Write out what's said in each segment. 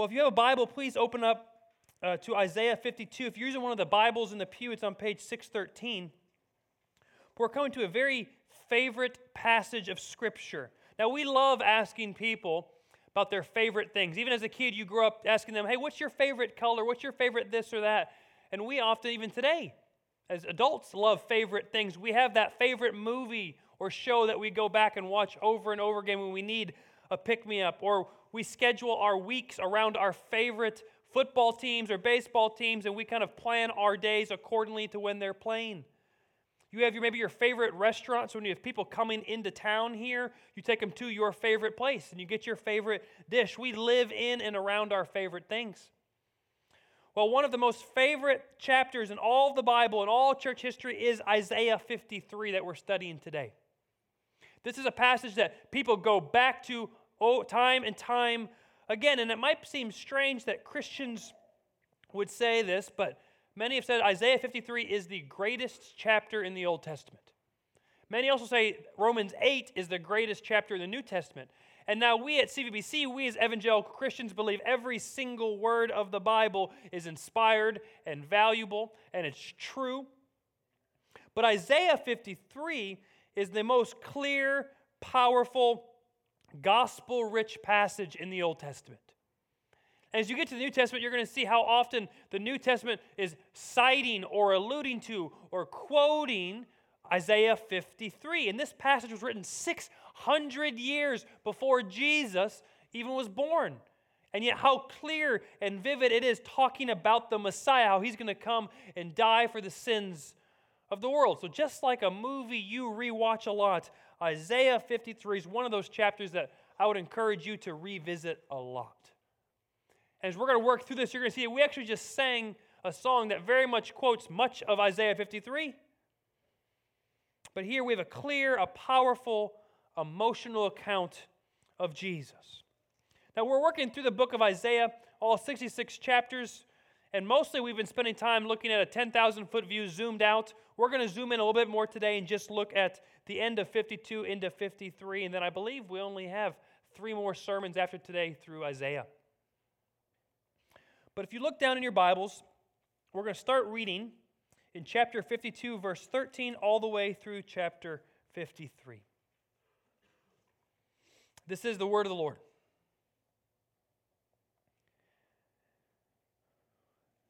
Well, if you have a Bible, please open up uh, to Isaiah 52. If you're using one of the Bibles in the pew, it's on page 613. We're coming to a very favorite passage of Scripture. Now, we love asking people about their favorite things. Even as a kid, you grew up asking them, hey, what's your favorite color? What's your favorite this or that? And we often, even today, as adults, love favorite things. We have that favorite movie or show that we go back and watch over and over again when we need a pick me up, or we schedule our weeks around our favorite football teams or baseball teams, and we kind of plan our days accordingly to when they're playing. You have your, maybe your favorite restaurants when you have people coming into town here, you take them to your favorite place and you get your favorite dish. We live in and around our favorite things. Well, one of the most favorite chapters in all of the Bible and all church history is Isaiah 53 that we're studying today. This is a passage that people go back to time and time again, and it might seem strange that Christians would say this, but Many have said Isaiah 53 is the greatest chapter in the Old Testament. Many also say Romans 8 is the greatest chapter in the New Testament. And now we at CVBC, we as evangelical Christians believe every single word of the Bible is inspired and valuable and it's true. But Isaiah 53 is the most clear, powerful, gospel rich passage in the Old Testament. As you get to the New Testament, you're going to see how often the New Testament is citing or alluding to or quoting Isaiah 53. And this passage was written 600 years before Jesus even was born. And yet, how clear and vivid it is talking about the Messiah, how he's going to come and die for the sins of the world. So, just like a movie you rewatch a lot, Isaiah 53 is one of those chapters that I would encourage you to revisit a lot. As we're going to work through this, you're going to see we actually just sang a song that very much quotes much of Isaiah 53. But here we have a clear, a powerful, emotional account of Jesus. Now, we're working through the book of Isaiah, all 66 chapters, and mostly we've been spending time looking at a 10,000 foot view zoomed out. We're going to zoom in a little bit more today and just look at the end of 52 into 53, and then I believe we only have three more sermons after today through Isaiah. But if you look down in your Bibles, we're going to start reading in chapter 52, verse 13, all the way through chapter 53. This is the word of the Lord.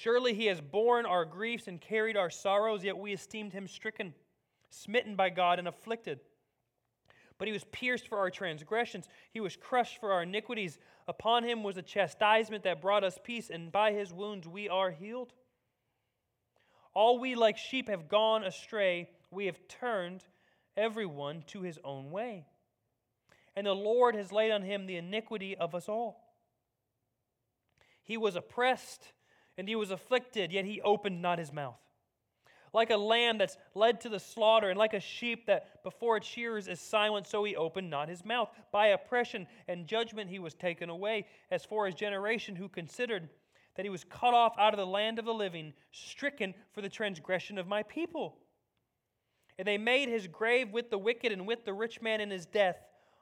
Surely he has borne our griefs and carried our sorrows, yet we esteemed him stricken, smitten by God, and afflicted. But he was pierced for our transgressions, he was crushed for our iniquities. Upon him was a chastisement that brought us peace, and by his wounds we are healed. All we like sheep have gone astray, we have turned everyone to his own way. And the Lord has laid on him the iniquity of us all. He was oppressed and he was afflicted, yet he opened not his mouth like a lamb that's led to the slaughter, and like a sheep that before its shearers is silent, so he opened not his mouth. By oppression and judgment he was taken away. As for his generation, who considered that he was cut off out of the land of the living, stricken for the transgression of my people. And they made his grave with the wicked and with the rich man in his death,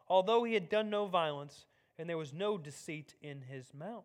although he had done no violence, and there was no deceit in his mouth.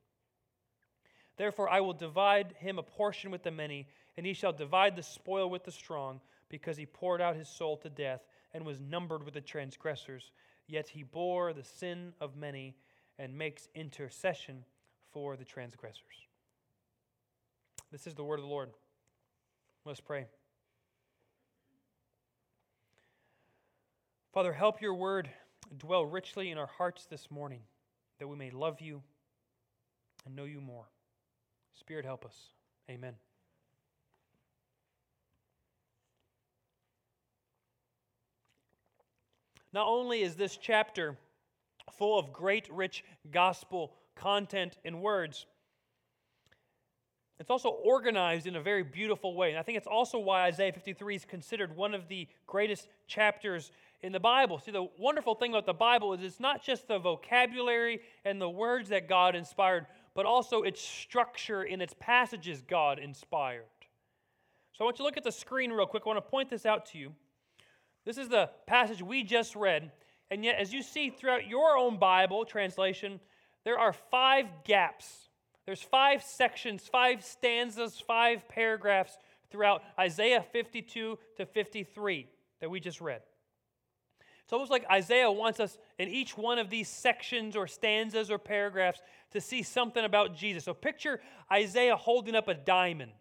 Therefore I will divide him a portion with the many, and he shall divide the spoil with the strong, because he poured out his soul to death and was numbered with the transgressors. Yet he bore the sin of many and makes intercession for the transgressors. This is the word of the Lord. Let's pray. Father, help your word dwell richly in our hearts this morning that we may love you and know you more. Spirit, help us. Amen. Not only is this chapter full of great, rich gospel content and words, it's also organized in a very beautiful way. And I think it's also why Isaiah 53 is considered one of the greatest chapters in the Bible. See, the wonderful thing about the Bible is it's not just the vocabulary and the words that God inspired, but also its structure in its passages God inspired. So I want you to look at the screen real quick. I want to point this out to you. This is the passage we just read. And yet, as you see throughout your own Bible translation, there are five gaps there's five sections, five stanzas, five paragraphs throughout Isaiah 52 to 53 that we just read. It's almost like Isaiah wants us in each one of these sections or stanzas or paragraphs to see something about Jesus. So picture Isaiah holding up a diamond.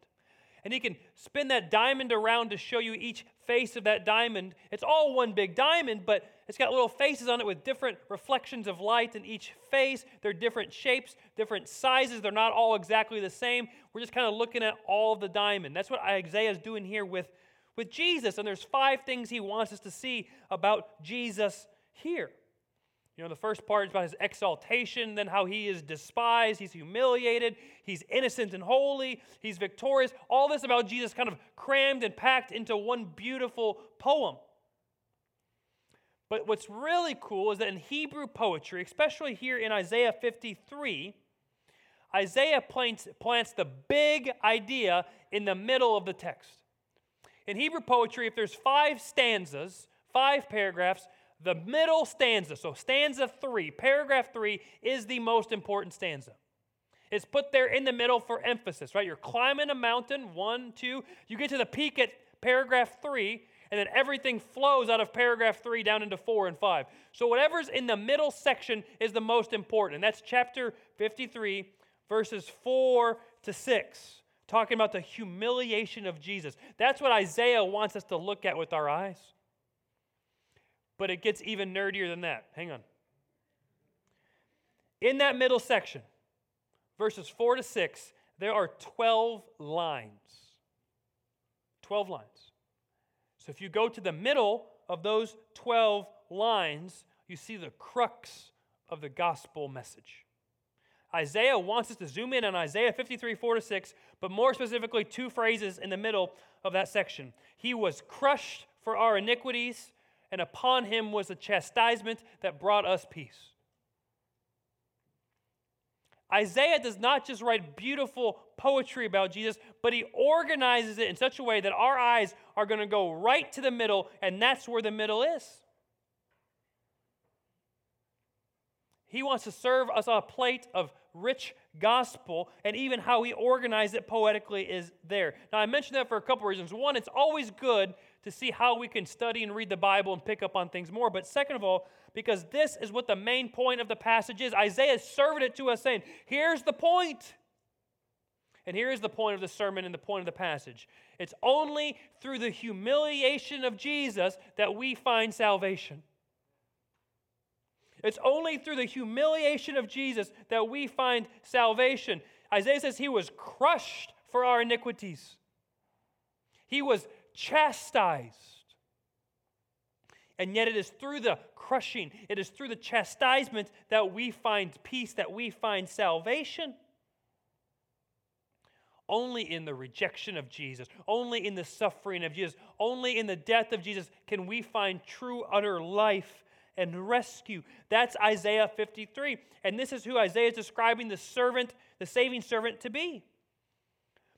And he can spin that diamond around to show you each face of that diamond. It's all one big diamond, but it's got little faces on it with different reflections of light in each face. They're different shapes, different sizes. They're not all exactly the same. We're just kind of looking at all of the diamond. That's what Isaiah is doing here with, with Jesus. And there's five things he wants us to see about Jesus here. You know, the first part is about his exaltation, then how he is despised, he's humiliated, he's innocent and holy, he's victorious. All this about Jesus kind of crammed and packed into one beautiful poem. But what's really cool is that in Hebrew poetry, especially here in Isaiah 53, Isaiah plants, plants the big idea in the middle of the text. In Hebrew poetry, if there's five stanzas, five paragraphs, the middle stanza, so stanza three, paragraph three, is the most important stanza. It's put there in the middle for emphasis, right? You're climbing a mountain, one, two. You get to the peak at paragraph three, and then everything flows out of paragraph 3 down into 4 and 5. So whatever's in the middle section is the most important. And that's chapter 53, verses 4 to 6, talking about the humiliation of Jesus. That's what Isaiah wants us to look at with our eyes. But it gets even nerdier than that. Hang on. In that middle section, verses 4 to 6, there are 12 lines. 12 lines. So if you go to the middle of those 12 lines, you see the crux of the gospel message. Isaiah wants us to zoom in on Isaiah 53, 4 to 6, but more specifically, two phrases in the middle of that section. He was crushed for our iniquities, and upon him was the chastisement that brought us peace. Isaiah does not just write beautiful poetry about Jesus, but he organizes it in such a way that our eyes are going to go right to the middle, and that's where the middle is. He wants to serve us a plate of rich gospel, and even how he organized it poetically is there. Now, I mentioned that for a couple reasons. One, it's always good to see how we can study and read the Bible and pick up on things more. But second of all, because this is what the main point of the passage is. Isaiah is serving it to us, saying, Here's the point. And here is the point of the sermon and the point of the passage. It's only through the humiliation of Jesus that we find salvation. It's only through the humiliation of Jesus that we find salvation. Isaiah says he was crushed for our iniquities, he was chastised. And yet, it is through the crushing, it is through the chastisement that we find peace, that we find salvation. Only in the rejection of Jesus, only in the suffering of Jesus, only in the death of Jesus can we find true, utter life and rescue. That's Isaiah 53. And this is who Isaiah is describing the servant, the saving servant, to be.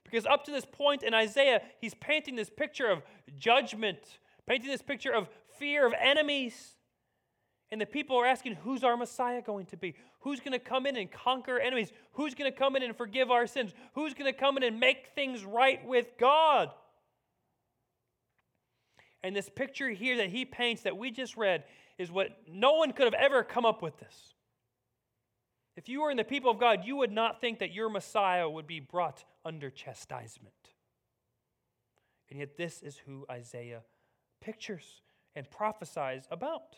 Because up to this point in Isaiah, he's painting this picture of judgment, painting this picture of fear of enemies. And the people are asking, who's our Messiah going to be? Who's going to come in and conquer enemies? Who's going to come in and forgive our sins? Who's going to come in and make things right with God? And this picture here that he paints that we just read is what no one could have ever come up with this. If you were in the people of God, you would not think that your Messiah would be brought under chastisement. And yet, this is who Isaiah pictures and prophesies about.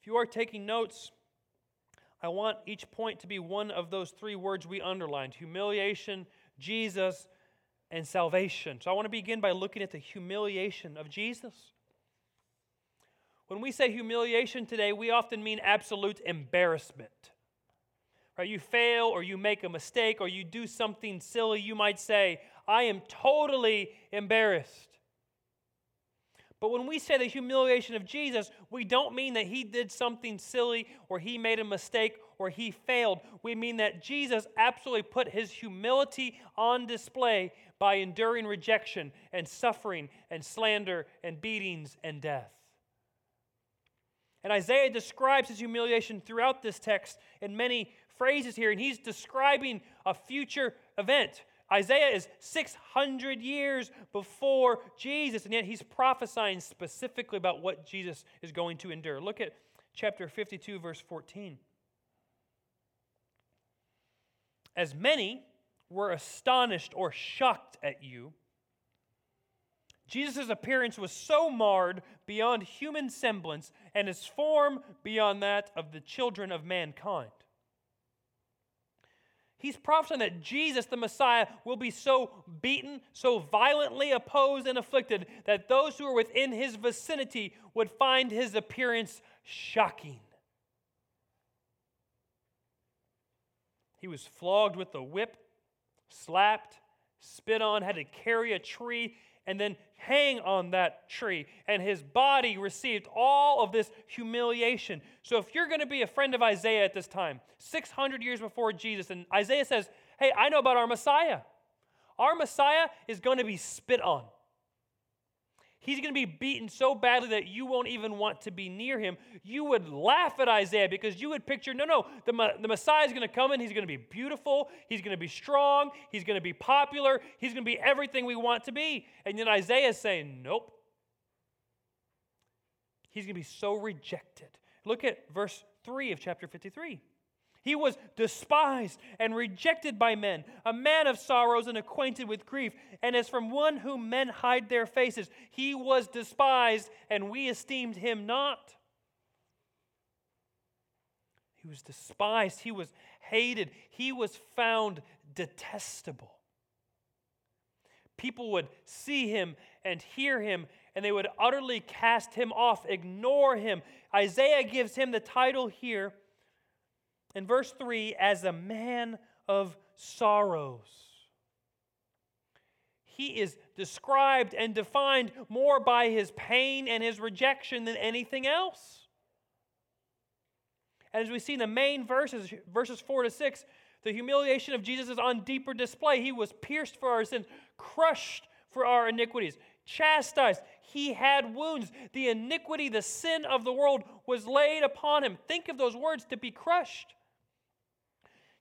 If you are taking notes, I want each point to be one of those three words we underlined humiliation, Jesus, and salvation. So I want to begin by looking at the humiliation of Jesus. When we say humiliation today, we often mean absolute embarrassment. Right? You fail or you make a mistake or you do something silly, you might say, I am totally embarrassed. But when we say the humiliation of Jesus, we don't mean that he did something silly or he made a mistake or he failed. We mean that Jesus absolutely put his humility on display by enduring rejection and suffering and slander and beatings and death. And Isaiah describes his humiliation throughout this text in many phrases here, and he's describing a future event. Isaiah is 600 years before Jesus, and yet he's prophesying specifically about what Jesus is going to endure. Look at chapter 52, verse 14. As many were astonished or shocked at you, Jesus' appearance was so marred beyond human semblance, and his form beyond that of the children of mankind. He's prophesying that Jesus, the Messiah, will be so beaten, so violently opposed and afflicted that those who are within his vicinity would find his appearance shocking. He was flogged with a whip, slapped, spit on, had to carry a tree and then hang on that tree. And his body received all of this humiliation. So, if you're going to be a friend of Isaiah at this time, 600 years before Jesus, and Isaiah says, Hey, I know about our Messiah. Our Messiah is going to be spit on. He's going to be beaten so badly that you won't even want to be near him. You would laugh at Isaiah because you would picture no, no, the, the Messiah is going to come in. He's going to be beautiful. He's going to be strong. He's going to be popular. He's going to be everything we want to be. And then Isaiah is saying, nope. He's going to be so rejected. Look at verse 3 of chapter 53. He was despised and rejected by men, a man of sorrows and acquainted with grief. And as from one whom men hide their faces, he was despised, and we esteemed him not. He was despised, he was hated, he was found detestable. People would see him and hear him, and they would utterly cast him off, ignore him. Isaiah gives him the title here in verse 3 as a man of sorrows. He is described and defined more by his pain and his rejection than anything else. And as we see in the main verses, verses 4 to 6, the humiliation of Jesus is on deeper display. He was pierced for our sins, crushed for our iniquities, chastised. He had wounds. The iniquity, the sin of the world was laid upon him. Think of those words to be crushed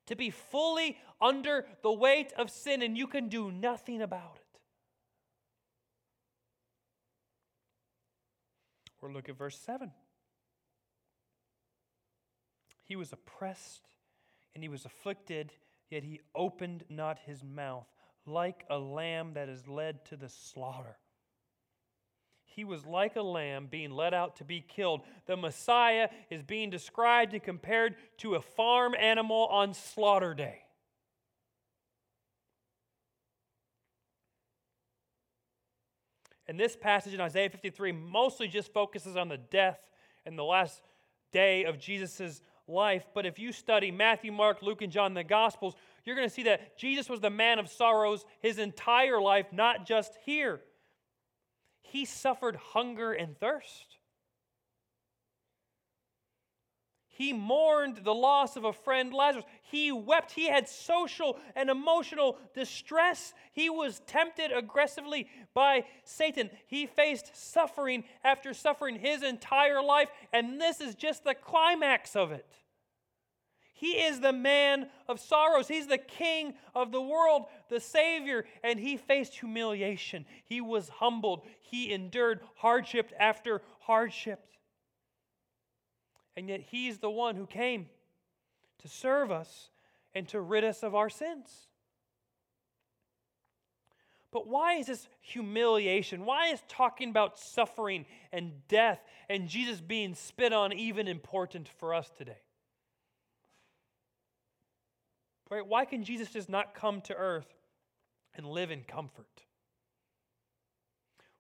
to be fully under the weight of sin, and you can do nothing about it. Or look at verse 7. He was oppressed and he was afflicted, yet he opened not his mouth, like a lamb that is led to the slaughter he was like a lamb being let out to be killed. The Messiah is being described and compared to a farm animal on slaughter day. And this passage in Isaiah 53 mostly just focuses on the death and the last day of Jesus' life. But if you study Matthew, Mark, Luke, and John, the Gospels, you're going to see that Jesus was the man of sorrows his entire life, not just here he suffered hunger and thirst. He mourned the loss of a friend, Lazarus. He wept. He had social and emotional distress. He was tempted aggressively by Satan. He faced suffering after suffering his entire life, and this is just the climax of it. He is the man of sorrows. He's the king of the world, the Savior, and he faced humiliation. He was humbled. He endured hardship after hardship. And yet, He's the one who came to serve us and to rid us of our sins. But why is this humiliation? Why is talking about suffering and death and Jesus being spit on even important for us today? Right? Why can Jesus just not come to earth and live in comfort?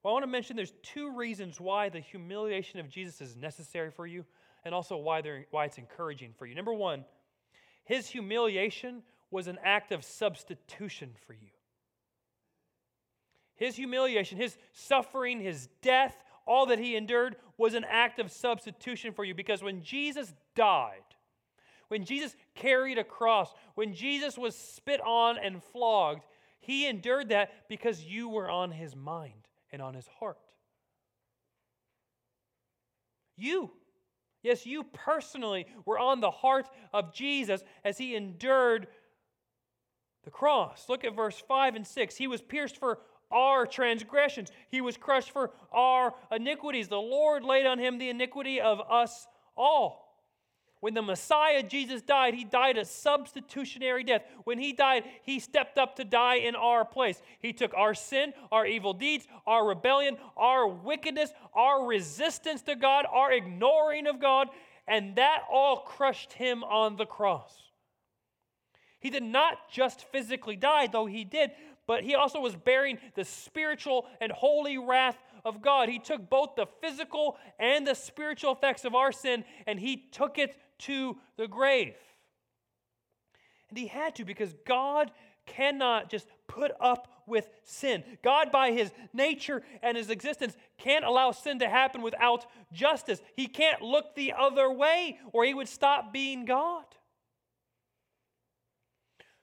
Well, I want to mention there's two reasons why the humiliation of Jesus is necessary for you and also why, why it's encouraging for you. Number one, his humiliation was an act of substitution for you. His humiliation, his suffering, his death, all that he endured was an act of substitution for you because when Jesus died, when Jesus carried a cross, when Jesus was spit on and flogged, he endured that because you were on his mind and on his heart. You. Yes, you personally were on the heart of Jesus as he endured the cross. Look at verse 5 and 6. He was pierced for our transgressions, he was crushed for our iniquities. The Lord laid on him the iniquity of us all. When the Messiah Jesus died, he died a substitutionary death. When he died, he stepped up to die in our place. He took our sin, our evil deeds, our rebellion, our wickedness, our resistance to God, our ignoring of God, and that all crushed him on the cross. He did not just physically die, though he did, but he also was bearing the spiritual and holy wrath of God. He took both the physical and the spiritual effects of our sin and he took it to the grave. And he had to because God cannot just put up with sin. God, by his nature and his existence, can't allow sin to happen without justice. He can't look the other way or he would stop being God.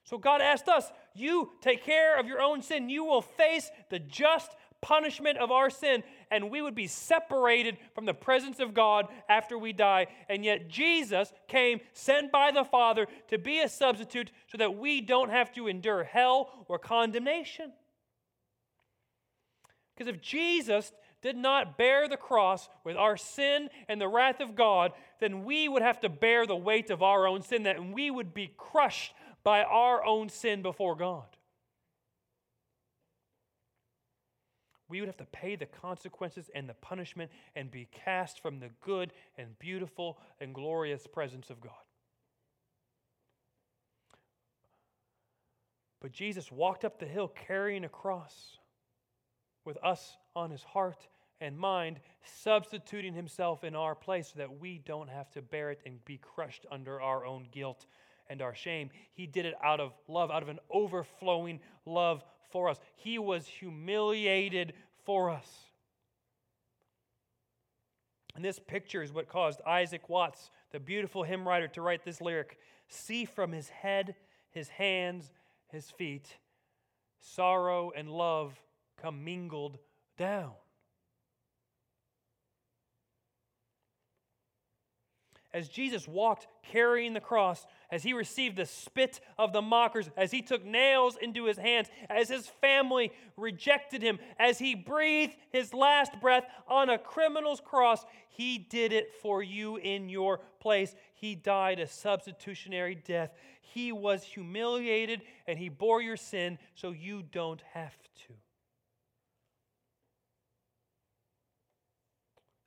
So God asked us, You take care of your own sin. You will face the just punishment of our sin, and we would be separated from the presence of God after we die. And yet, Jesus came, sent by the Father, to be a substitute so that we don't have to endure hell or condemnation. Because if Jesus did not bear the cross with our sin and the wrath of God, then we would have to bear the weight of our own sin, that we would be crushed by our own sin before God. We would have to pay the consequences and the punishment and be cast from the good and beautiful and glorious presence of God. But Jesus walked up the hill carrying a cross with us on his heart and mind, substituting himself in our place so that we don't have to bear it and be crushed under our own guilt and our shame. He did it out of love, out of an overflowing love for us. He was humiliated for us. And this picture is what caused Isaac Watts, the beautiful hymn writer, to write this lyric See from his head, his hands, his feet, sorrow and love come mingled down. as Jesus walked carrying the cross, as he received the spit of the mockers, as he took nails into his hands, as his family rejected him, as he breathed his last breath on a criminal's cross, he did it for you in your place. He died a substitutionary death. He was humiliated and he bore your sin so you don't have to.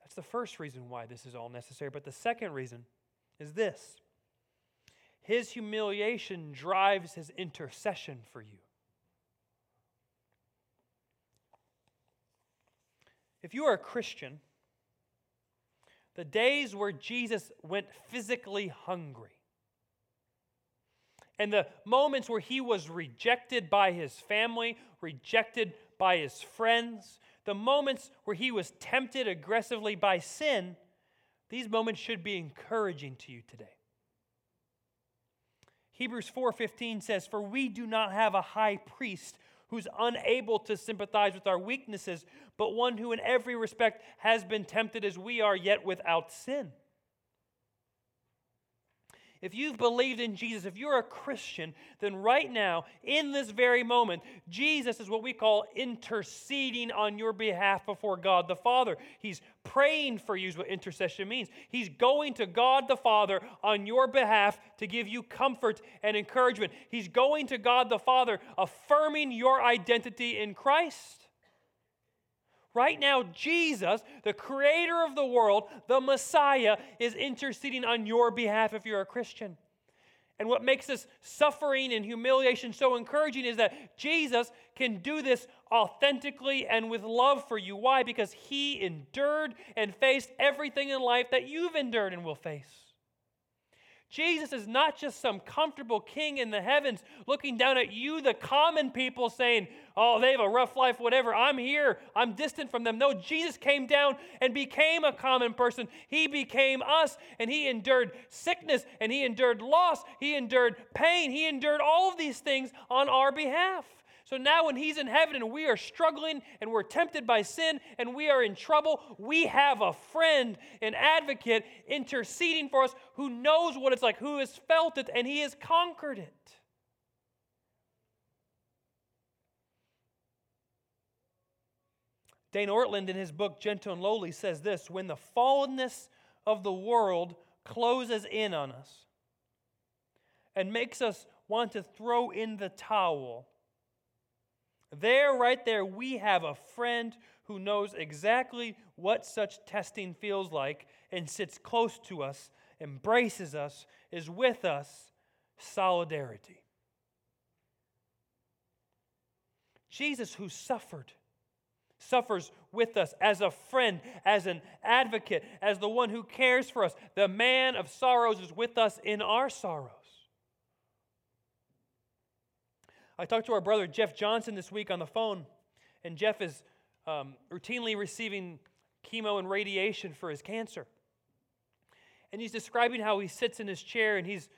That's the first reason why this is all necessary. But the second reason is this His humiliation drives his intercession for you. If you are a Christian, the days where Jesus went physically hungry, and the moments where he was rejected by his family, rejected by his friends, the moments where he was tempted aggressively by sin, these moments should be encouraging to you today. Hebrews 4:15 says, "For we do not have a high priest who's unable to sympathize with our weaknesses, but one who in every respect has been tempted as we are, yet without sin." If you've believed in Jesus, if you're a Christian, then right now, in this very moment, Jesus is what we call interceding on your behalf before God the Father. He's praying for you, is what intercession means. He's going to God the Father on your behalf to give you comfort and encouragement. He's going to God the Father, affirming your identity in Christ. Right now, Jesus, the creator of the world, the Messiah, is interceding on your behalf if you're a Christian. And what makes this suffering and humiliation so encouraging is that Jesus can do this authentically and with love for you. Why? Because he endured and faced everything in life that you've endured and will face. Jesus is not just some comfortable king in the heavens looking down at you, the common people, saying, Oh, they have a rough life, whatever. I'm here. I'm distant from them. No, Jesus came down and became a common person. He became us and he endured sickness and he endured loss. He endured pain. He endured all of these things on our behalf. So now, when He's in heaven and we are struggling and we're tempted by sin and we are in trouble, we have a friend, an advocate interceding for us who knows what it's like, who has felt it, and He has conquered it. Dane Ortlund, in his book Gentle and Lowly, says this When the fallenness of the world closes in on us and makes us want to throw in the towel, there, right there, we have a friend who knows exactly what such testing feels like and sits close to us, embraces us, is with us. Solidarity. Jesus, who suffered, suffers with us as a friend, as an advocate, as the one who cares for us. The man of sorrows is with us in our sorrows. I talked to our brother Jeff Johnson this week on the phone, and Jeff is um, routinely receiving chemo and radiation for his cancer. And he's describing how he sits in his chair and he's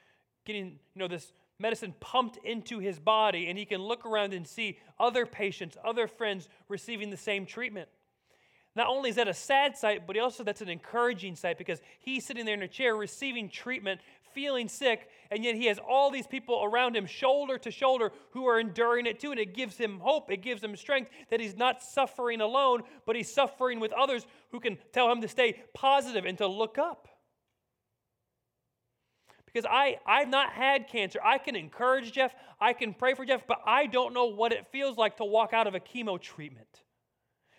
getting, you know, this medicine pumped into his body, and he can look around and see other patients, other friends receiving the same treatment. Not only is that a sad sight, but also that's an encouraging sight because he's sitting there in a chair receiving treatment feeling sick, and yet he has all these people around him, shoulder to shoulder, who are enduring it too. And it gives him hope, it gives him strength that he's not suffering alone, but he's suffering with others who can tell him to stay positive and to look up. Because I, I've not had cancer. I can encourage Jeff, I can pray for Jeff, but I don't know what it feels like to walk out of a chemo treatment.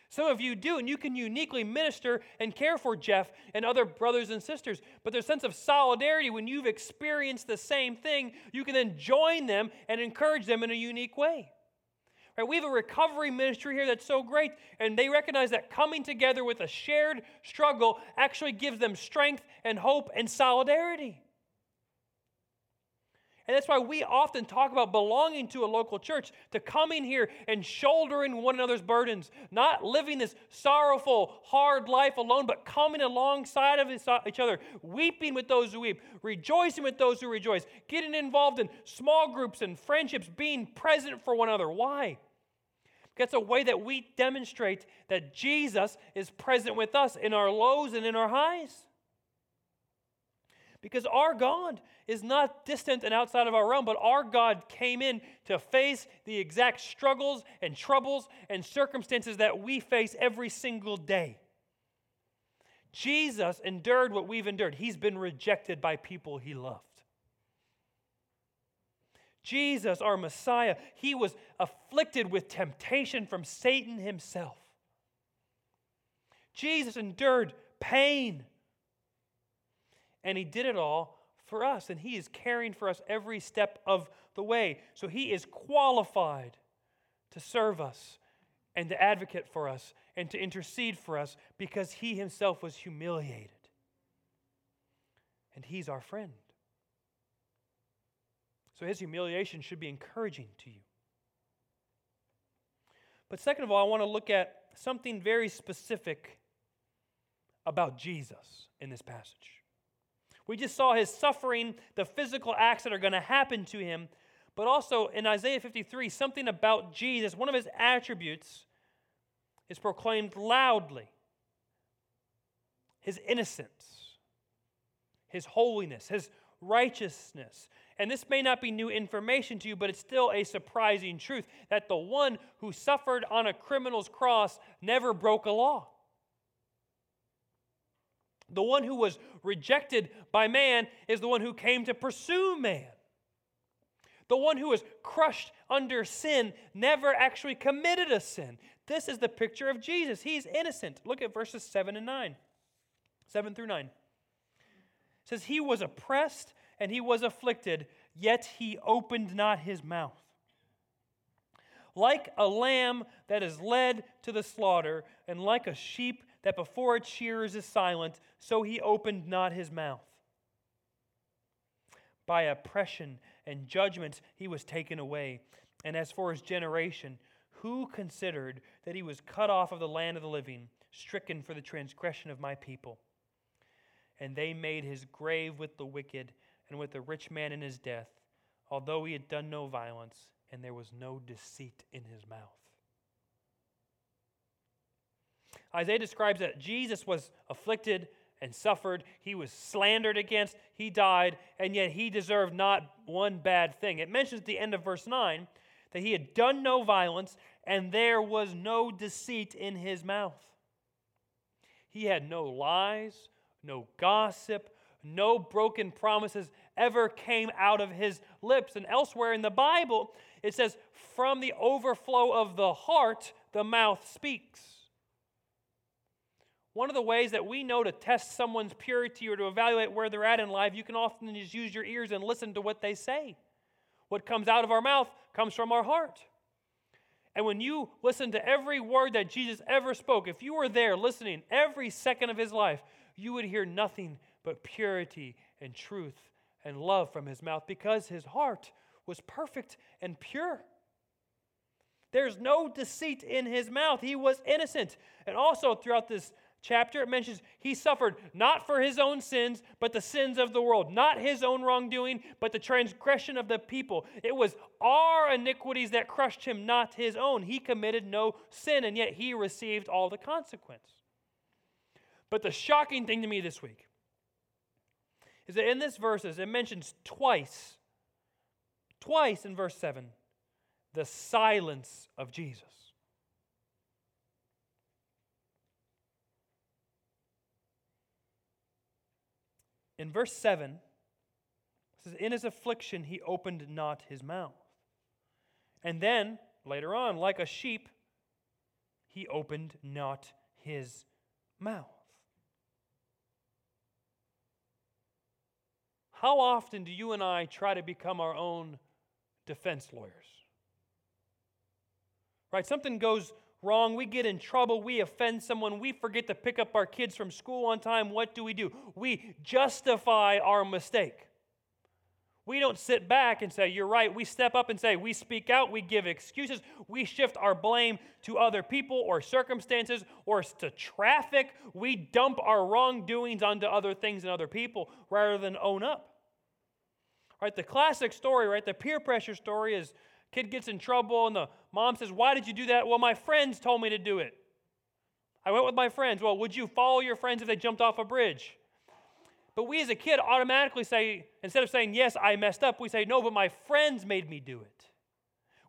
Some of you do, and you can uniquely minister and care for Jeff and other brothers and sisters. But their sense of solidarity when you've experienced the same thing, you can then join them and encourage them in a unique way. Right, we have a recovery ministry here that's so great, and they recognize that coming together with a shared struggle actually gives them strength and hope and solidarity. And that's why we often talk about belonging to a local church, to coming here and shouldering one another's burdens, not living this sorrowful, hard life alone, but coming alongside of uh, each other, weeping with those who weep, rejoicing with those who rejoice, getting involved in small groups and friendships, being present for one another. Why? That's a way that we demonstrate that Jesus is present with us in our lows and in our highs. Because our God is not distant and outside of our realm, but our God came in to face the exact struggles and troubles and circumstances that we face every single day. Jesus endured what we've endured. He's been rejected by people he loved. Jesus, our Messiah, he was afflicted with temptation from Satan himself. Jesus endured pain. And he did it all for us, and He is caring for us every step of the way. So He is qualified to serve us and to advocate for us and to intercede for us because He Himself was humiliated. And He's our friend. So His humiliation should be encouraging to you. But second of all, I want to look at something very specific about Jesus in this passage. We just saw his suffering, the physical acts that are going to happen to him, but also in Isaiah 53, something about Jesus, one of his attributes, is proclaimed loudly his innocence, his holiness, his righteousness. And this may not be new information to you, but it's still a surprising truth that the one who suffered on a criminal's cross never broke a law. The one who was rejected by man is the one who came to pursue man. The one who was crushed under sin never actually committed a sin. This is the picture of Jesus. He's innocent. Look at verses 7 and 9. 7 through 9. It says, He was oppressed and he was afflicted, yet he opened not his mouth. Like a lamb that is led to the slaughter, and like a sheep that before its shearers is silent, so he opened not his mouth. By oppression and judgment he was taken away. And as for his generation, who considered that he was cut off of the land of the living, stricken for the transgression of my people? And they made his grave with the wicked and with the rich man in his death, although he had done no violence, and there was no deceit in his mouth. Isaiah describes that Jesus was afflicted and suffered. He was slandered against. He died, and yet he deserved not one bad thing. It mentions at the end of verse 9 that he had done no violence, and there was no deceit in his mouth. He had no lies, no gossip, no broken promises ever came out of his lips. And elsewhere in the Bible, it says, From the overflow of the heart, the mouth speaks. One of the ways that we know to test someone's purity or to evaluate where they're at in life, you can often just use your ears and listen to what they say. What comes out of our mouth comes from our heart. And when you listen to every word that Jesus ever spoke, if you were there listening every second of his life, you would hear nothing but purity and truth and love from his mouth because his heart was perfect and pure. There's no deceit in his mouth. He was innocent. And also, throughout this chapter, it mentions he suffered not for his own sins, but the sins of the world, not his own wrongdoing, but the transgression of the people. It was our iniquities that crushed him, not his own. He committed no sin, and yet he received all the consequence. But the shocking thing to me this week is that in this verses it mentions twice, twice in verse 7, the silence of Jesus. In verse 7, it says, In his affliction he opened not his mouth. And then, later on, like a sheep, he opened not his mouth. How often do you and I try to become our own defense lawyers? Right? Something goes wrong, we get in trouble, we offend someone, we forget to pick up our kids from school on time. What do we do? We justify our mistake. We don't sit back and say, You're right. We step up and say, We speak out, we give excuses, we shift our blame to other people or circumstances or to traffic. We dump our wrongdoings onto other things and other people rather than own up. Right? The classic story, right? The peer pressure story is kid gets in trouble and the mom says, Why did you do that? Well, my friends told me to do it. I went with my friends. Well, would you follow your friends if they jumped off a bridge? But we as a kid automatically say, instead of saying, Yes, I messed up, we say, No, but my friends made me do it.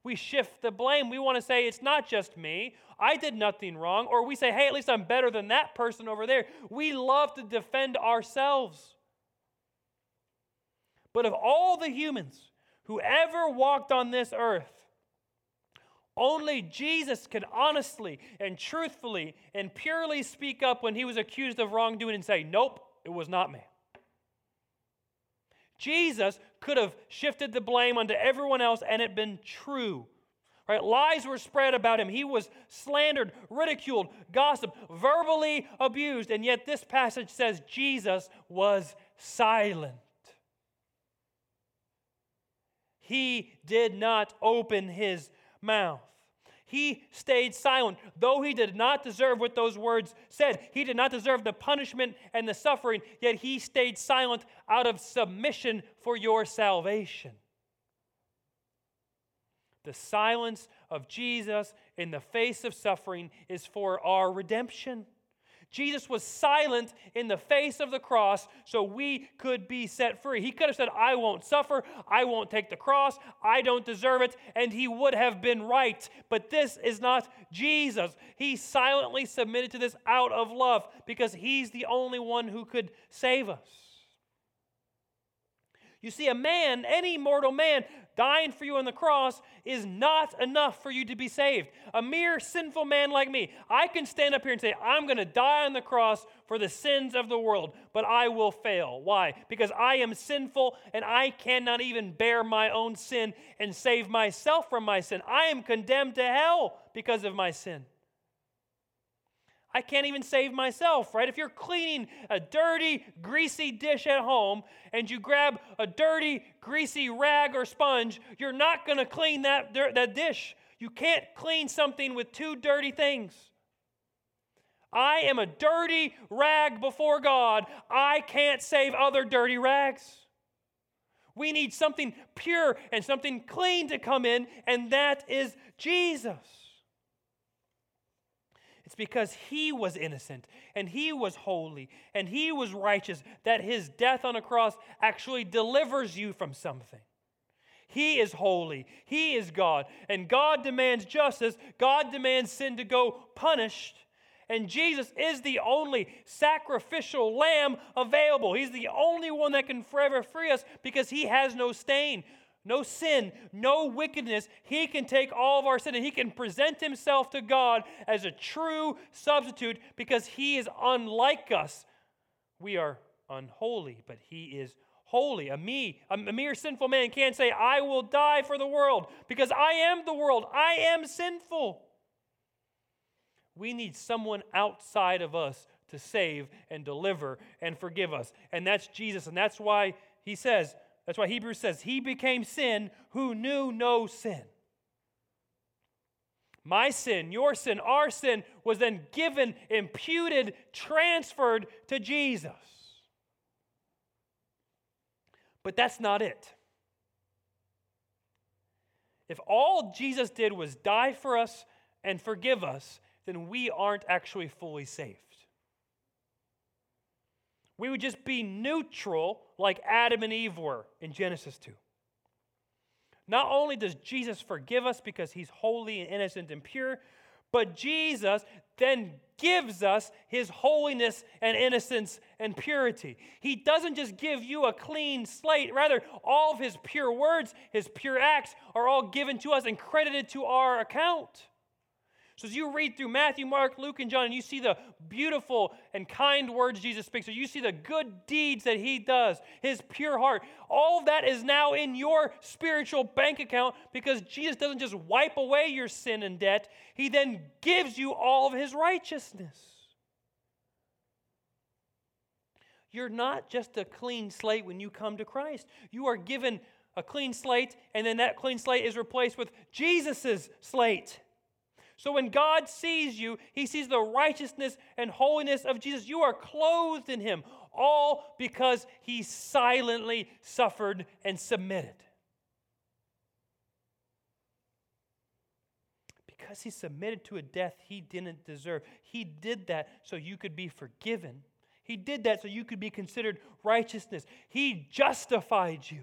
We shift the blame. We want to say, It's not just me. I did nothing wrong. Or we say, Hey, at least I'm better than that person over there. We love to defend ourselves. But of all the humans who ever walked on this earth, only Jesus could honestly and truthfully and purely speak up when he was accused of wrongdoing and say, Nope, it was not me. Jesus could have shifted the blame onto everyone else and it been true. Right? Lies were spread about him. He was slandered, ridiculed, gossiped, verbally abused. And yet this passage says Jesus was silent. He did not open his mouth. He stayed silent. Though he did not deserve what those words said, he did not deserve the punishment and the suffering, yet he stayed silent out of submission for your salvation. The silence of Jesus in the face of suffering is for our redemption. Jesus was silent in the face of the cross so we could be set free. He could have said, I won't suffer, I won't take the cross, I don't deserve it, and he would have been right. But this is not Jesus. He silently submitted to this out of love because he's the only one who could save us. You see, a man, any mortal man, dying for you on the cross is not enough for you to be saved. A mere sinful man like me, I can stand up here and say, I'm going to die on the cross for the sins of the world, but I will fail. Why? Because I am sinful and I cannot even bear my own sin and save myself from my sin. I am condemned to hell because of my sin. I can't even save myself, right? If you're cleaning a dirty, greasy dish at home and you grab a dirty, greasy rag or sponge, you're not going to clean that, that dish. You can't clean something with two dirty things. I am a dirty rag before God. I can't save other dirty rags. We need something pure and something clean to come in, and that is Jesus. It's because he was innocent and he was holy and he was righteous that his death on a cross actually delivers you from something. He is holy. He is God. And God demands justice. God demands sin to go punished. And Jesus is the only sacrificial lamb available. He's the only one that can forever free us because he has no stain no sin, no wickedness. He can take all of our sin and he can present himself to God as a true substitute because he is unlike us. We are unholy, but he is holy. A me, a mere sinful man can't say, I will die for the world because I am the world. I am sinful. We need someone outside of us to save and deliver and forgive us. And that's Jesus. And that's why he says, that's why Hebrews says, He became sin who knew no sin. My sin, your sin, our sin was then given, imputed, transferred to Jesus. But that's not it. If all Jesus did was die for us and forgive us, then we aren't actually fully saved. We would just be neutral like Adam and Eve were in Genesis 2. Not only does Jesus forgive us because he's holy and innocent and pure, but Jesus then gives us his holiness and innocence and purity. He doesn't just give you a clean slate, rather, all of his pure words, his pure acts are all given to us and credited to our account. So as you read through Matthew, Mark, Luke, and John, and you see the beautiful and kind words Jesus speaks, or you see the good deeds that he does, his pure heart, all of that is now in your spiritual bank account because Jesus doesn't just wipe away your sin and debt, he then gives you all of his righteousness. You're not just a clean slate when you come to Christ. You are given a clean slate, and then that clean slate is replaced with Jesus' slate. So when God sees you, he sees the righteousness and holiness of Jesus. You are clothed in him, all because he silently suffered and submitted. Because he submitted to a death he didn't deserve. He did that so you could be forgiven. He did that so you could be considered righteousness. He justified you.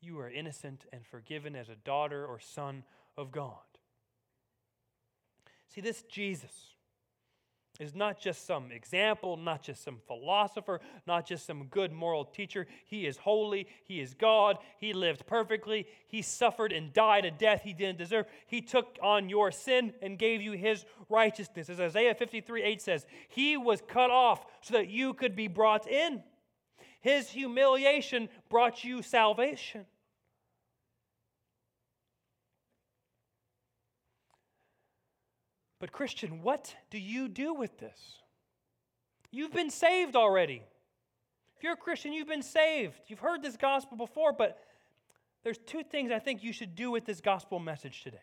You are innocent and forgiven as a daughter or son of God. See, this Jesus is not just some example, not just some philosopher, not just some good moral teacher. He is holy. He is God. He lived perfectly. He suffered and died a death he didn't deserve. He took on your sin and gave you his righteousness. As Isaiah 53 8 says, He was cut off so that you could be brought in. His humiliation brought you salvation. But, Christian, what do you do with this? You've been saved already. If you're a Christian, you've been saved. You've heard this gospel before, but there's two things I think you should do with this gospel message today.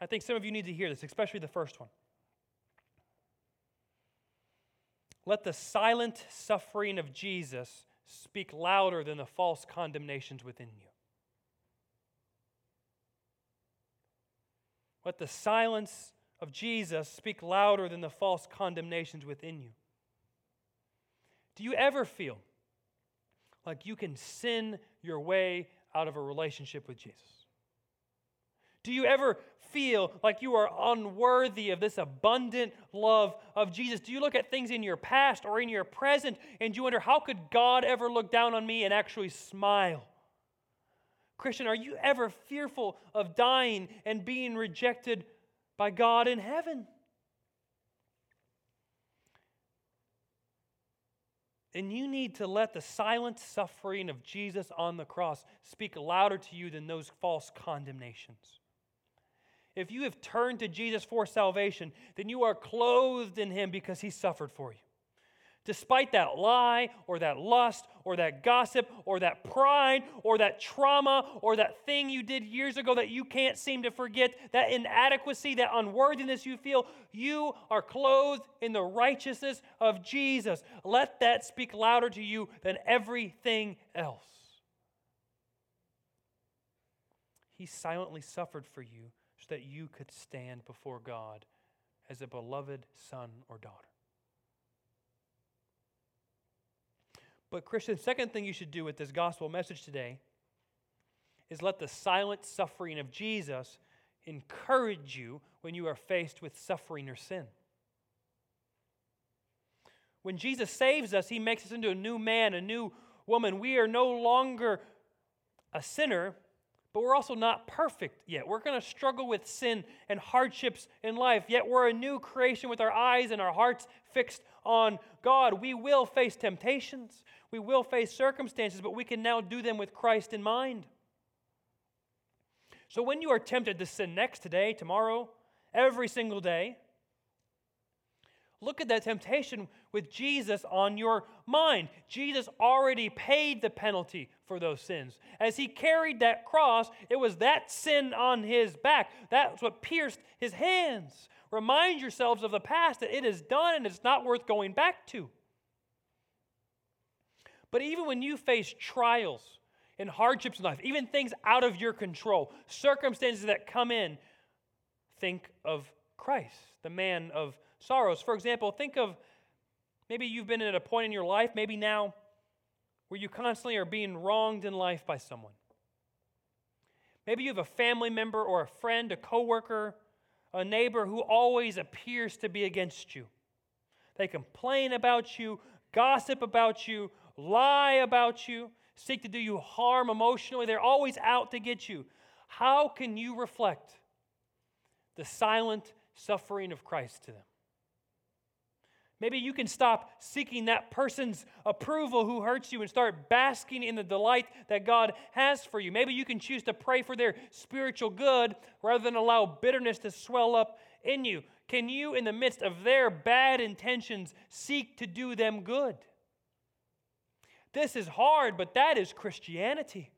I think some of you need to hear this, especially the first one. Let the silent suffering of Jesus speak louder than the false condemnations within you. Let the silence of Jesus speak louder than the false condemnations within you. Do you ever feel like you can sin your way out of a relationship with Jesus? Do you ever feel like you are unworthy of this abundant love of Jesus? Do you look at things in your past or in your present and you wonder, how could God ever look down on me and actually smile? Christian, are you ever fearful of dying and being rejected by God in heaven? And you need to let the silent suffering of Jesus on the cross speak louder to you than those false condemnations. If you have turned to Jesus for salvation, then you are clothed in him because he suffered for you. Despite that lie or that lust or that gossip or that pride or that trauma or that thing you did years ago that you can't seem to forget, that inadequacy, that unworthiness you feel, you are clothed in the righteousness of Jesus. Let that speak louder to you than everything else. He silently suffered for you so that you could stand before God as a beloved son or daughter. But, Christian, second thing you should do with this gospel message today is let the silent suffering of Jesus encourage you when you are faced with suffering or sin. When Jesus saves us, he makes us into a new man, a new woman. We are no longer a sinner, but we're also not perfect yet. We're going to struggle with sin and hardships in life, yet we're a new creation with our eyes and our hearts fixed on God. We will face temptations, we will face circumstances, but we can now do them with Christ in mind. So when you are tempted to sin next, today, tomorrow, every single day, look at that temptation with Jesus on your mind. Jesus already paid the penalty for those sins. As he carried that cross, it was that sin on his back. That's what pierced his hands. Remind yourselves of the past that it is done and it's not worth going back to. But even when you face trials and hardships in life, even things out of your control, circumstances that come in, think of Christ, the man of sorrows. For example, think of maybe you've been at a point in your life, maybe now, where you constantly are being wronged in life by someone. Maybe you have a family member or a friend, a coworker, a neighbor who always appears to be against you. They complain about you, gossip about you, lie about you, seek to do you harm emotionally. They're always out to get you. How can you reflect the silent suffering of Christ to them? Maybe you can stop seeking that person's approval who hurts you and start basking in the delight that God has for you. Maybe you can choose to pray for their spiritual good rather than allow bitterness to swell up in you. Can you, in the midst of their bad intentions, seek to do them good? This is hard, but that is Christianity.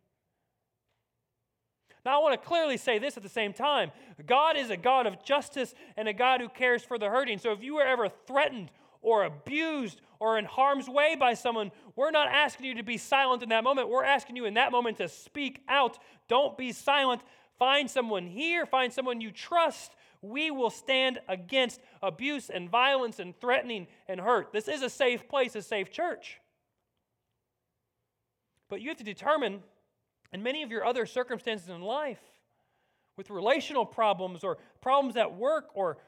Now, I want to clearly say this at the same time God is a God of justice and a God who cares for the hurting. So if you were ever threatened or abused or in harm's way by someone, we're not asking you to be silent in that moment. We're asking you in that moment to speak out. Don't be silent. Find someone here, find someone you trust. We will stand against abuse and violence and threatening and hurt. This is a safe place, a safe church. But you have to determine, in many of your other circumstances in life, with relational problems or problems at work or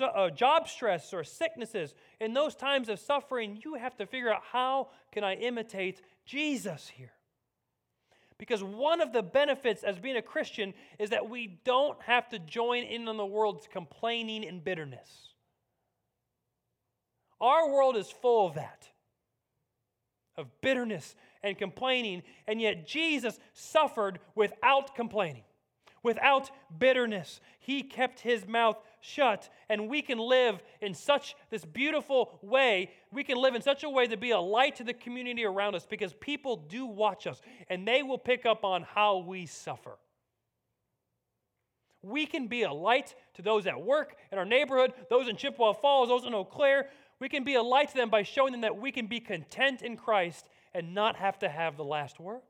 uh, job stress or sicknesses, in those times of suffering, you have to figure out how can I imitate Jesus here? Because one of the benefits as being a Christian is that we don't have to join in on the world's complaining and bitterness. Our world is full of that, of bitterness and complaining, and yet Jesus suffered without complaining, without bitterness. He kept his mouth shut, and we can live in such this beautiful way. We can live in such a way to be a light to the community around us because people do watch us and they will pick up on how we suffer. We can be a light to those at work, in our neighborhood, those in Chippewa Falls, those in Eau Claire. We can be a light to them by showing them that we can be content in Christ and not have to have the last word.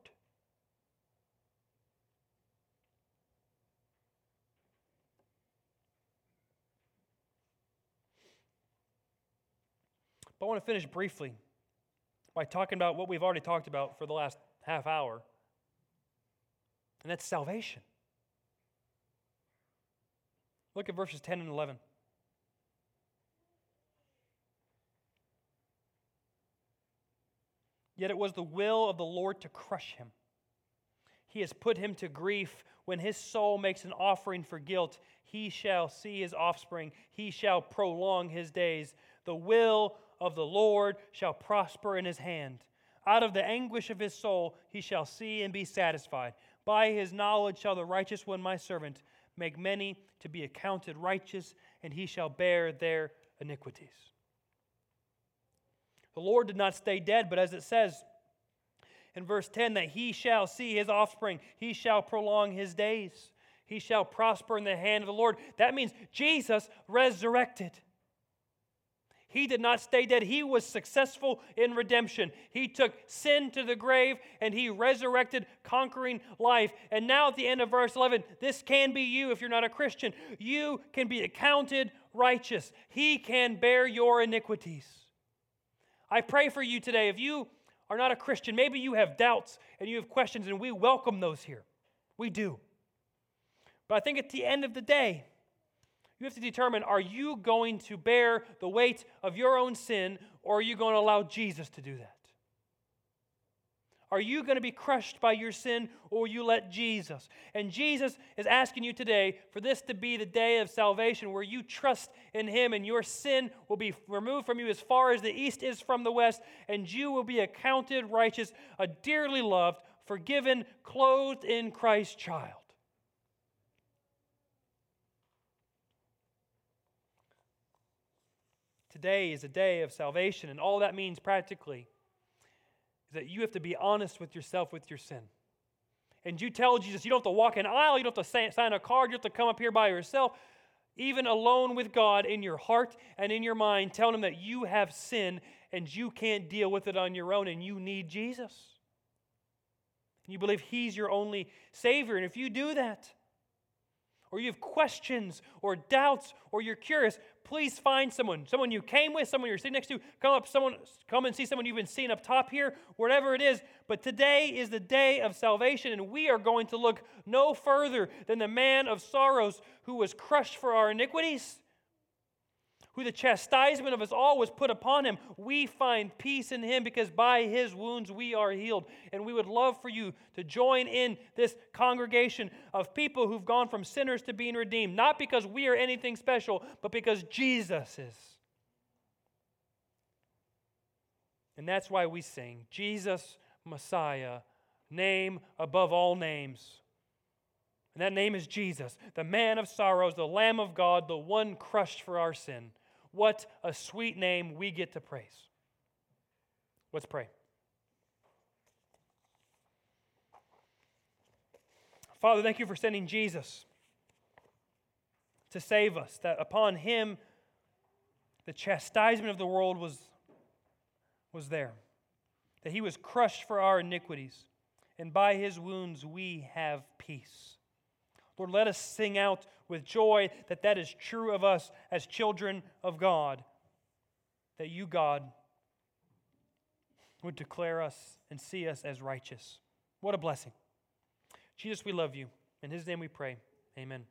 But I want to finish briefly by talking about what we've already talked about for the last half hour, and that's salvation. Look at verses 10 and 11. Yet it was the will of the Lord to crush him. He has put him to grief. When his soul makes an offering for guilt, he shall see his offspring. He shall prolong his days. The will of the Lord shall prosper in his hand. Out of the anguish of his soul he shall see and be satisfied. By his knowledge shall the righteous one, my servant, make many to be accounted righteous, and he shall bear their iniquities. The Lord did not stay dead, but as it says in verse 10, that he shall see his offspring, he shall prolong his days, he shall prosper in the hand of the Lord. That means Jesus resurrected. He did not stay dead. He was successful in redemption. He took sin to the grave and he resurrected, conquering life. And now at the end of verse 11, this can be you if you're not a Christian. You can be accounted righteous. He can bear your iniquities. I pray for you today. If you are not a Christian, maybe you have doubts and you have questions, and we welcome those here. We do. But I think at the end of the day, you have to determine are you going to bear the weight of your own sin or are you going to allow Jesus to do that? Are you going to be crushed by your sin or you let Jesus? And Jesus is asking you today for this to be the day of salvation where you trust in Him and your sin will be removed from you as far as the east is from the west, and you will be accounted righteous, a dearly loved, forgiven, clothed in Christ's child. Today is a day of salvation, and all that means practically is that you have to be honest with yourself with your sin. And you tell Jesus, you don't have to walk an aisle, you don't have to sign a card, you have to come up here by yourself, even alone with God in your heart and in your mind, telling Him that you have sin and you can't deal with it on your own and you need Jesus. And you believe He's your only Savior. And if you do that, or you have questions or doubts or you're curious, please find someone, someone you came with, someone you're sitting next to. Come up, someone, come and see someone you've been seeing up top here, whatever it is. But today is the day of salvation, and we are going to look no further than the man of sorrows who was crushed for our iniquities who the chastisement of us all was put upon him, we find peace in him because by his wounds we are healed. And we would love for you to join in this congregation of people who've gone from sinners to being redeemed, not because we are anything special, but because Jesus is. And that's why we sing Jesus, Messiah, name above all names. And that name is Jesus, the man of sorrows, the Lamb of God, the one crushed for our sin. What a sweet name we get to praise. Let's pray. Father, thank you for sending Jesus to save us, that upon him the chastisement of the world was, was there, that he was crushed for our iniquities, and by his wounds we have peace. Lord, let us sing out with joy that that is true of us as children of God, that you, God, would declare us and see us as righteous. What a blessing. Jesus, we love you. In his name we pray. Amen.